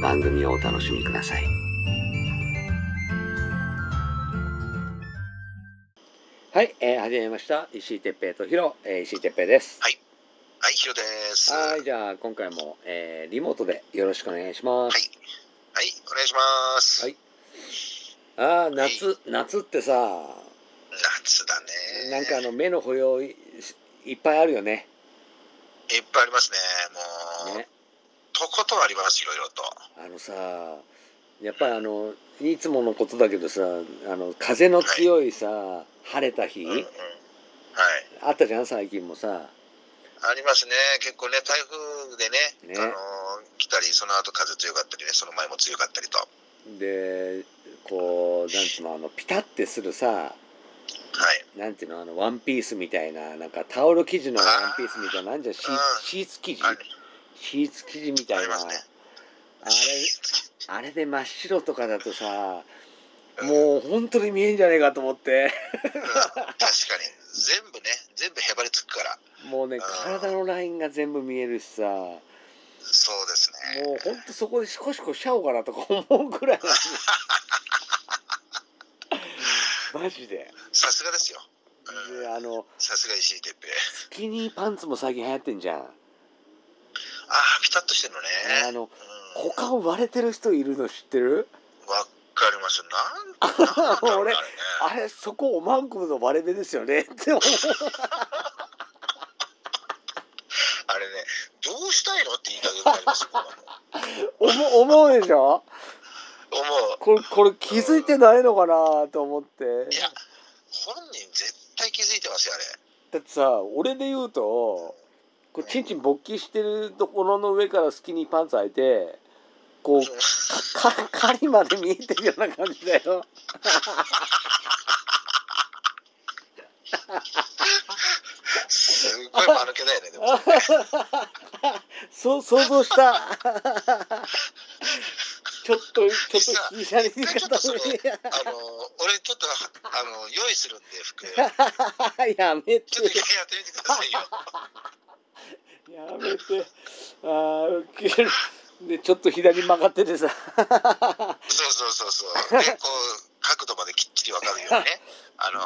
番組をお楽しみください。はい、えー、始めました。石井哲平とヒロ、えー、石井哲平です。はい、ヒロです。は、はいじゃあ今回も、えー、リモートでよろしくお願いします。い、お願いします。はいああ、夏、夏ってさ、夏だね。なんかあの目の保養いいっぱいあるよね。いっぱいありますね。もう、ね。とことんあります、いろいろと。あのさ、やっぱりあの、いつものことだけどさ、あの、風の強いさ、晴れた日、うんうん。はい。あったじゃん、最近もさ。ありますね。結構ね、台風でね、ねあのー来たり、その後風強かったりね、その前も強かったりと。はで、こう、なんつうの、あの、ピタってするさ、い。なんていうの、あの、ワンピースみたいな、なんかタオル生地のワンピースみたいな、なんじゃ、シーシーツ生地？あれシーツ生地みたいな。あれ、あれで真っ白とかだとさ、うんもう本当に見えんじゃねえかと思って、うん確かに。全部ね、全部へばりつくから。もうね、体のラインが全部見えるしさ、もそうですね。う本当そこでシコシコしちゃおうかなとか思うぐらい。マジで。さすがですよ。うんで、あの、さすが石井哲平。スキニーパンツも最近流行ってんじゃん。ああ、ピタッとしてるのね。あの、うん股間割れてる人いるの知ってる？わかります。なん 俺ねあれそこおまんこの割れ目ですよねって思う。あれね、どうしたいのって言いたくなりますよ。思う思うでしょ？思う。これ、これ気づいてないのかなと思って。いや、本人絶対気づいてますよ、あれ。だってさ俺で言うとこうチンチン勃起してるところの上からスキニーパンツ履いてこうかか狩りまで見えてるような感じだよすごい間抜けだよね、でもね。そう想像したちょっとちょっと左に一回ちょっとそれ傾けあの、俺ちょっと、あの、用意するんで、服。ち ょやめてっと一回やってみてくださいよ。やめてあーウケるでちょっと左に曲がっててさそうそうそうそう。で、こう、角度まできっちりわかるようにね。あの、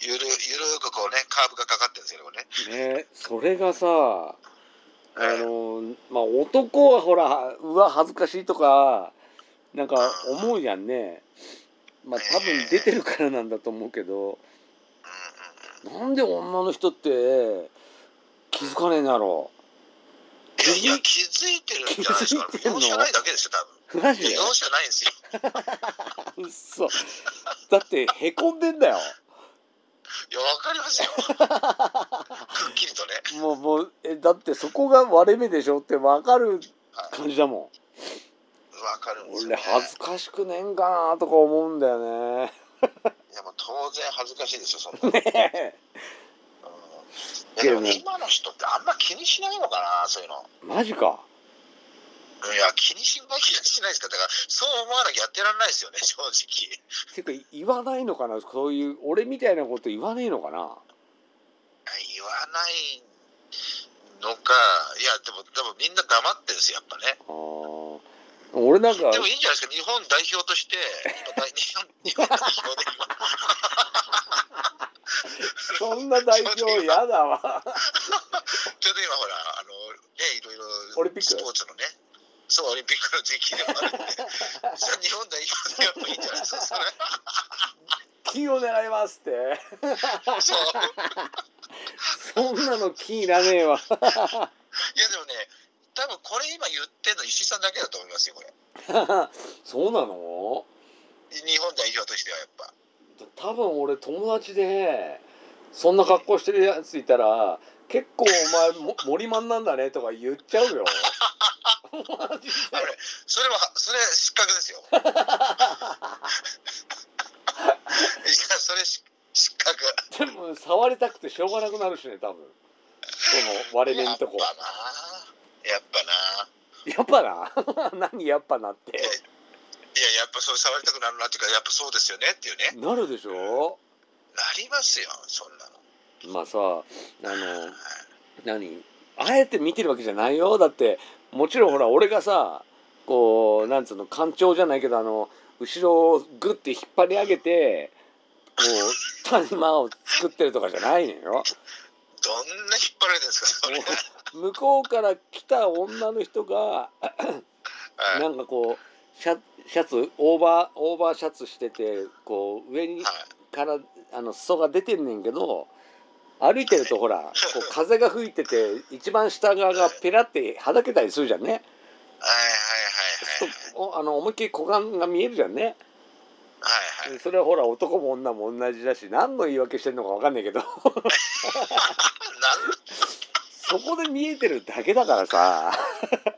ゆる、ゆるくこうね、カーブがかかってるんですよね、ね。ねそれがさあのまあ男はほらうわ恥ずかしいとかなんか思うじゃんねまあ多分出てるからなんだと思うけど。なんで女の人って気づかねえんだろういやいや、気づいてるんじゃないですか。気づいてんの？ないだけですよ、多分。マジで？いや容赦ないんですよ。うっそだってへこんでんだよいや、わかりますよ。くっきりとね。もうもうえだってそこが割れ目でしょって分かる感じだもわかるんんですよ、ね。俺恥ずかしくねえんかなとか思うんだよねいや、もう当然恥ずかしいですよ、そんなの。ねえうん、いやでも今の人ってあんま気にしないのかな、そういうの。マジかいや、気にしない気がしないですか。だから、そう思わなきゃやってらんないですよね、正直。ていうか言わないのかなそういう俺みたいなこと言わねえのかな言わないのか、いや、でも、でもみんな黙ってるんですよ、やっぱね。俺なんかでもいいんじゃないですか、日本代表として、日本代表で今、そんな代表やだわ ちょうど今ほら、あの、ね、いろいろオリンピック？スポーツのね、そう、オリンピックの時期でもあるんで、じゃあ日本代表でやっぱいいんじゃないですか、それ。金を狙いますってそう。そんなの金いらねえわ いや、でもね、多分これ今言ってるの石井さんだけだと思いますよ、これ。そうなの？日本代表としてはやっぱ。多分俺友達でそんな格好してるやついたら結構お前も森マンなんだねとか言っちゃうよ それは、それ失格ですよ。いや、それし失格。ででも触りたくてしょうがなくなるしね多分その割れ目んとこやっぱな。やっぱな？やっぱな何やっぱなっていや、やっぱそう触りたくなるなっていうか、やっぱそうですよねっていうね。なるでしょ？なりますよ、そんなの。まあさあの何あえて見てるわけじゃないよだってもちろんほら俺がさこうなんつうの干潮じゃないけどあの後ろをグッて引っ張り上げてこう 谷間を作ってるとかじゃないのよ。どんな引っ張られてるんですか、それ。向こうから来た女の人がはいなんかこうシャシャツオーバーオーバーシャツしててこう上にはいからあの裾が出てんねんけど歩いてるとほらこう 風が吹いてて一番下側がペラってはだけたりするじゃんね。はいはいはいはいあの思いっきり股間が見えるじゃんね。はいはい。それはほら男も女も同じだし何の言い訳してんのか分かんないけど なんそこで見えてるだけだからさ。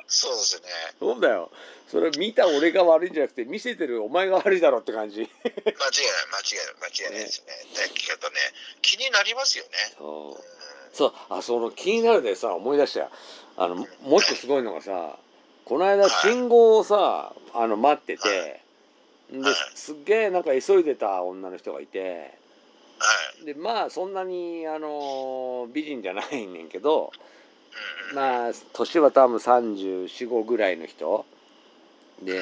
そうですよね。そうだよ。それ見た俺が悪いんじゃなくて見せてるお前が悪いだろって感じ。間違いない、間違いない、間違いないですね。だけどね、気になりますよね。そう。うん。そう。あその気になるでさ思い出したよ。あのもう一個すごいのがさこの間信号をさあの待っててではい。すっげえなんか急いでた女の人がいてはい。でまあそんなにあの美人じゃないねんけどうんまあ年は多分345ぐらいの人で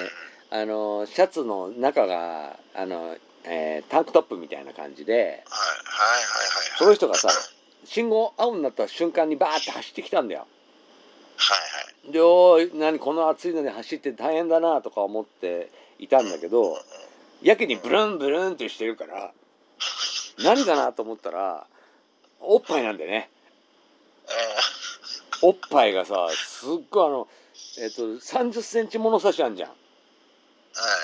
あのシャツの中があの、えータンクトップみたいな感じで。その人がさ信号青になった瞬間にバーって走ってきたんだよ。はいはい。でおい何この暑いのに走って大変だなとか思っていたんだけどやけにブルンブルンってしてるから何かなと思ったらおっぱいなんでね。おっぱいがさすっごいあのえっ、と3 0センチ物差しあんじゃん。はい。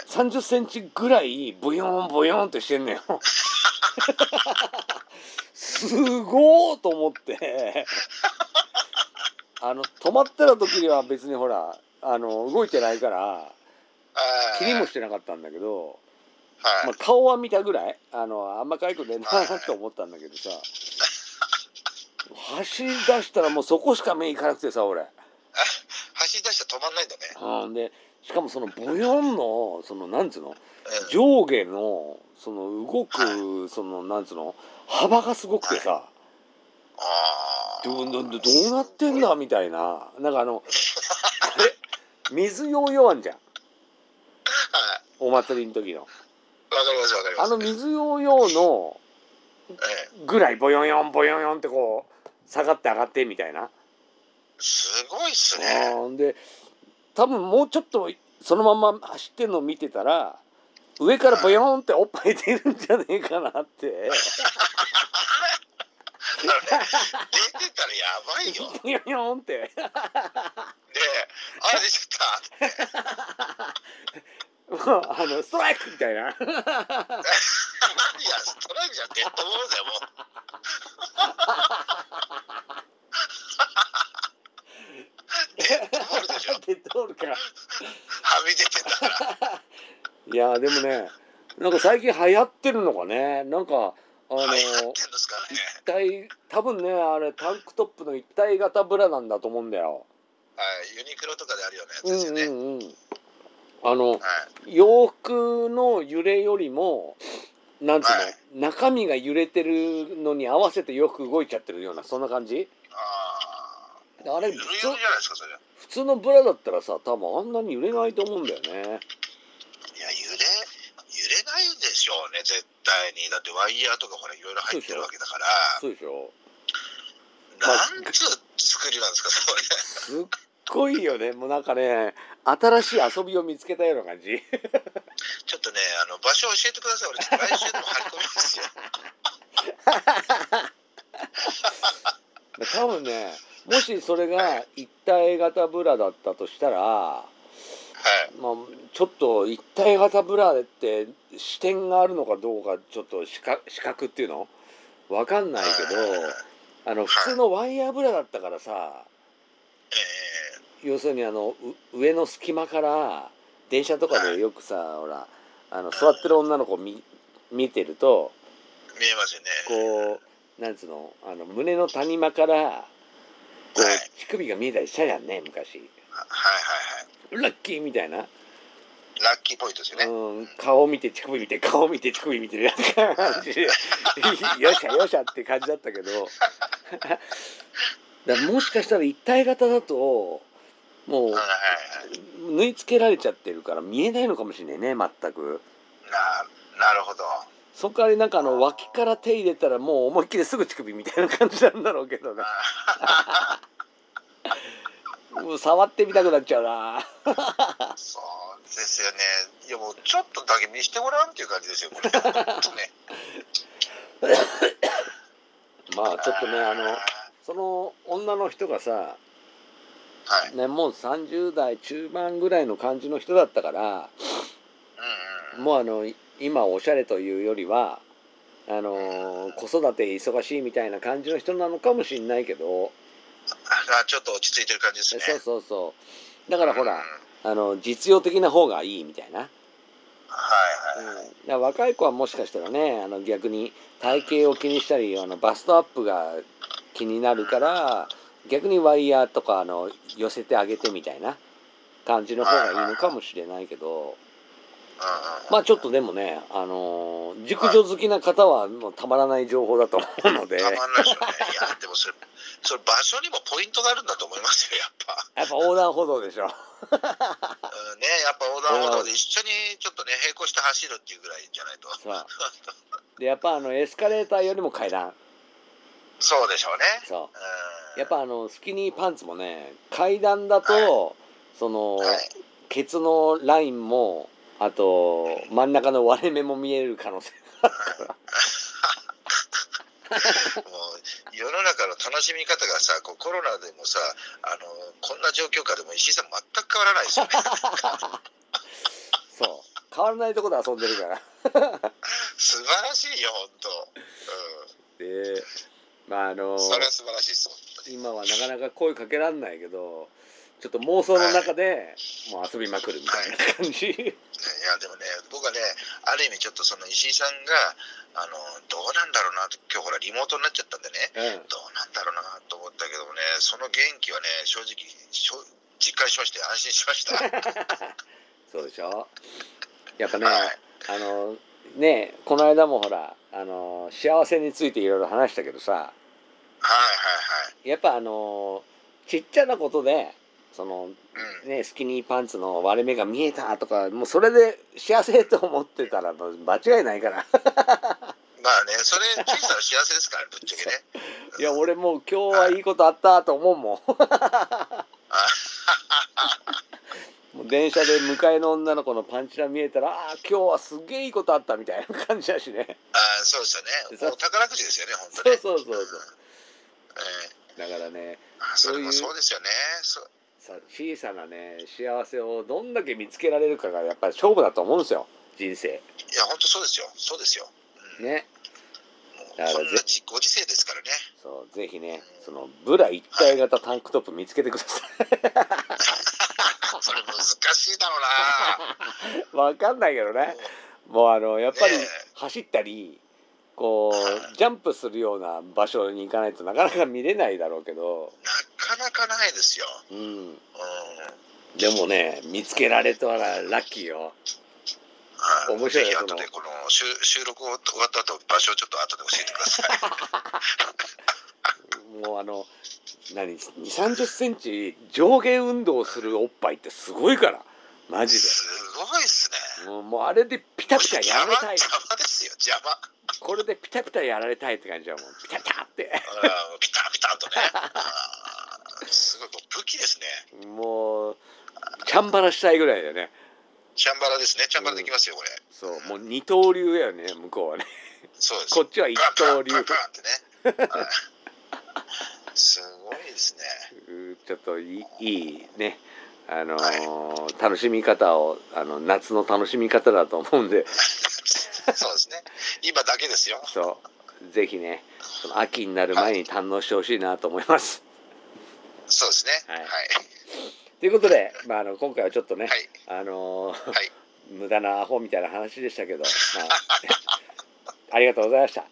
3 0センチぐらいブヨンブヨンってしてんのよ。すごーと思って。あの止まってた時には別にほらあの動いてないからはい。気にもしてなかったんだけど、はい。まあ、顔は見たぐらいあのあんま可愛くねえなと思ったんだけどさ。走り出したらもうそこしか目いかなくてさ俺。走り出したら止まんないんだね。うん、でしかもそのボヨンのそのなんつうのうん。上下のその動くそのなんつうの幅がすごくてさ。あどどどどうなってんだみたいな。なんかあの あれ？水ヨーヨーあんじゃん。はい。お祭りの時のわかりますわかります。あの水ヨーヨーのええぐらいボヨヨンボヨヨンってこう下がって上がってみたいなすごいっすね。うんで多分もうちょっとそのまま走ってんの見てたら上からボヨーンっておっぱい出るんじゃねえかなって出てたらやばいよ。ボヨヨンってで、あ、出ちゃったって。あのストライクみたいな いや、ストライクじゃデッドボールだよ、もう。デッドボールでしょ。デッドボールかはみ出てたから。いやでもねなんか最近流行ってるのかねなんかあのね。一体多分ねあれタンクトップの一体型ブラなんだと思うんだよ。はい、ユニクロとかであるようなやつうんですよね。うんうん。あのはい。洋服の揺れよりもなんつうの、はい。中身が揺れてるのに合わせてよく動いちゃってるようなそんな感じ？ああれ普通じゃないですか、それ。いや、普通のブラだったらさ多分あんなに揺れないと思うんだよね。揺れ、揺れないでしょうね、絶対に。だってワイヤーとかほら、いろいろ入ってるわけだから。そうでしょ。まあなんつう作りなんですか、それ。すっこいいよね。もうなんかね新しい遊びを見つけたような感じちょっとね、あの場所教えてください。俺、ちょっと来週でも張り込みますよ。多分ねもしそれが一体型ブラだったとしたら、はい。まあ、ちょっと一体型ブラって視点があるのかどうかちょっと視覚っていうの？わかんないけどあの普通のワイヤーブラだったからさえ要するにあのう上の隙間から電車とかでよくさほらあの座ってる女の子見見てるとー、見えますよね。こうなんつうのあの胸の谷間からこうはい乳首が見えたりしたじゃんね昔はいはいはい。ラッキーみたいな、ラッキーポイントですよね。うん、顔見て乳首見て顔見て乳首見てみたいな感じで よっしゃよっしゃって感じだったけどだもしかしたら一体型だともう。縫い付けられちゃってるから見えないのかもしれないね全くななるほど。そっからなんかあの脇から手入れたらもう思いっきりすぐ乳首みたいな感じなんだろうけどねもう触ってみたくなっちゃうなそうですよね。いやもうちょっとだけ見してごらんっていう感じですよ。これ。ね。まあちょっとねあのはその女の人がさ、い。ね、もう30代中盤ぐらいの感じの人だったからうんうん。もうあの今おしゃれというよりはあの子育て忙しいみたいな感じの人なのかもしれないけどあちょっと落ち着いてる感じですね。そうそうそうだからほらうんあの実用的な方がいいみたいな、はいはい。うん、若い子はもしかしたらねあの逆に体型を気にしたりあのバストアップが気になるから逆にワイヤーとかあの寄せてあげてみたいな感じの方がいいのかもしれないけどまあちょっとでもねあのー熟女好きな方はもうたまらない情報だと思うのでたまんないでしょうね。いや、でもそれ、それ場所にもポイントがあるんだと思いますよ、やっぱ。やっぱ横断歩道でしょうん、ね、やっぱ横断歩道で一緒にちょっとね、並行して走るっていうぐらいじゃないと。でやっぱあのエスカレーターよりも階段そうでしょうね。そうんうやっぱあのスキニーパンツもね階段だとそのはい、ケツのラインもあと真ん中の割れ目も見える可能性もう世の中の楽しみ方がさ、こうコロナでもさ、あのこんな状況下でも石井さん、全く変わらないですよね。そう変わらないとこで遊んでるから素晴らしいよ、本当。でまああのうん、それは素晴らしいです。今はなかなか声かけらんないけどちょっと妄想の中でもう遊びまくるみたいな感じ。い。やでもね僕はねある意味ちょっとその石井さんがあのどうなんだろうなと今日ほらリモートになっちゃったんでねうん。どうなんだろうなと思ったけどもねその元気はね正直実感しまして安心しました。そうでしょ？やっぱね、はい。あのねこの間もほらあの幸せについていろいろ話したけどさはいはいやっぱあのちっちゃなことでそのねスキニーパンツの割れ目が見えたとかもうそれで幸せと思ってたら間違いないから。まあねそれ小さな幸せですからぶっちゃけね。いや俺もう今日はいいことあったと思うもん。もう電車で迎えの女の子のパンチラ見えたらああ今日はすげえいいことあったみたいな感じだしね。あーそうですよね。宝くじですよね本当そうねそうそうそう。ええだからねあそれもそういうそうですよね。小さなね幸せをどんだけ見つけられるかがやっぱり勝負だと思うんですよ。人生。いや本当そうですよ。そうですよ、うん、ね。だからこんなじご時世ですからね。そうぜひねそのブラ一体型タンクトップ見つけてくださそれ難しいだろうな。い わかんないけどね。もうあのやっぱり走ったりこうジャンプするような場所に行かないとなかなか見れないだろうけどなかなかないですよ。うんうん。でもね見つけられたらラッキーよはい面白い後でこの収収録終わった後場所をちょっと後で教えてください。もうあの何2 3 0センチ上下運動するおっぱいってすごいからマジですごいっすね。もうもうあれでピタピタやられたい邪魔ですよ邪魔。これでピタピタやられたいって感じはもうピタピタってうんピタピタとね。すごいもう武器ですね。もャンバラしたいぐらいだよねチャンバラですね。チャンバラできますよ、これ。そうもう二刀流やよね向こうはねそうです。こっちは一刀流すごいですね。うんちょっといいいいねあのー楽しみ方をあの夏の楽しみ方だと思うんでそうですね。今だけですよ。そうぜひねその秋になる前に堪能してほしいなと思います。そうですね。ははいい。ということで、まあ、あの今回はちょっとね、はい。あのーはい。無駄なアホみたいな話でしたけど、まあ、ありがとうございました。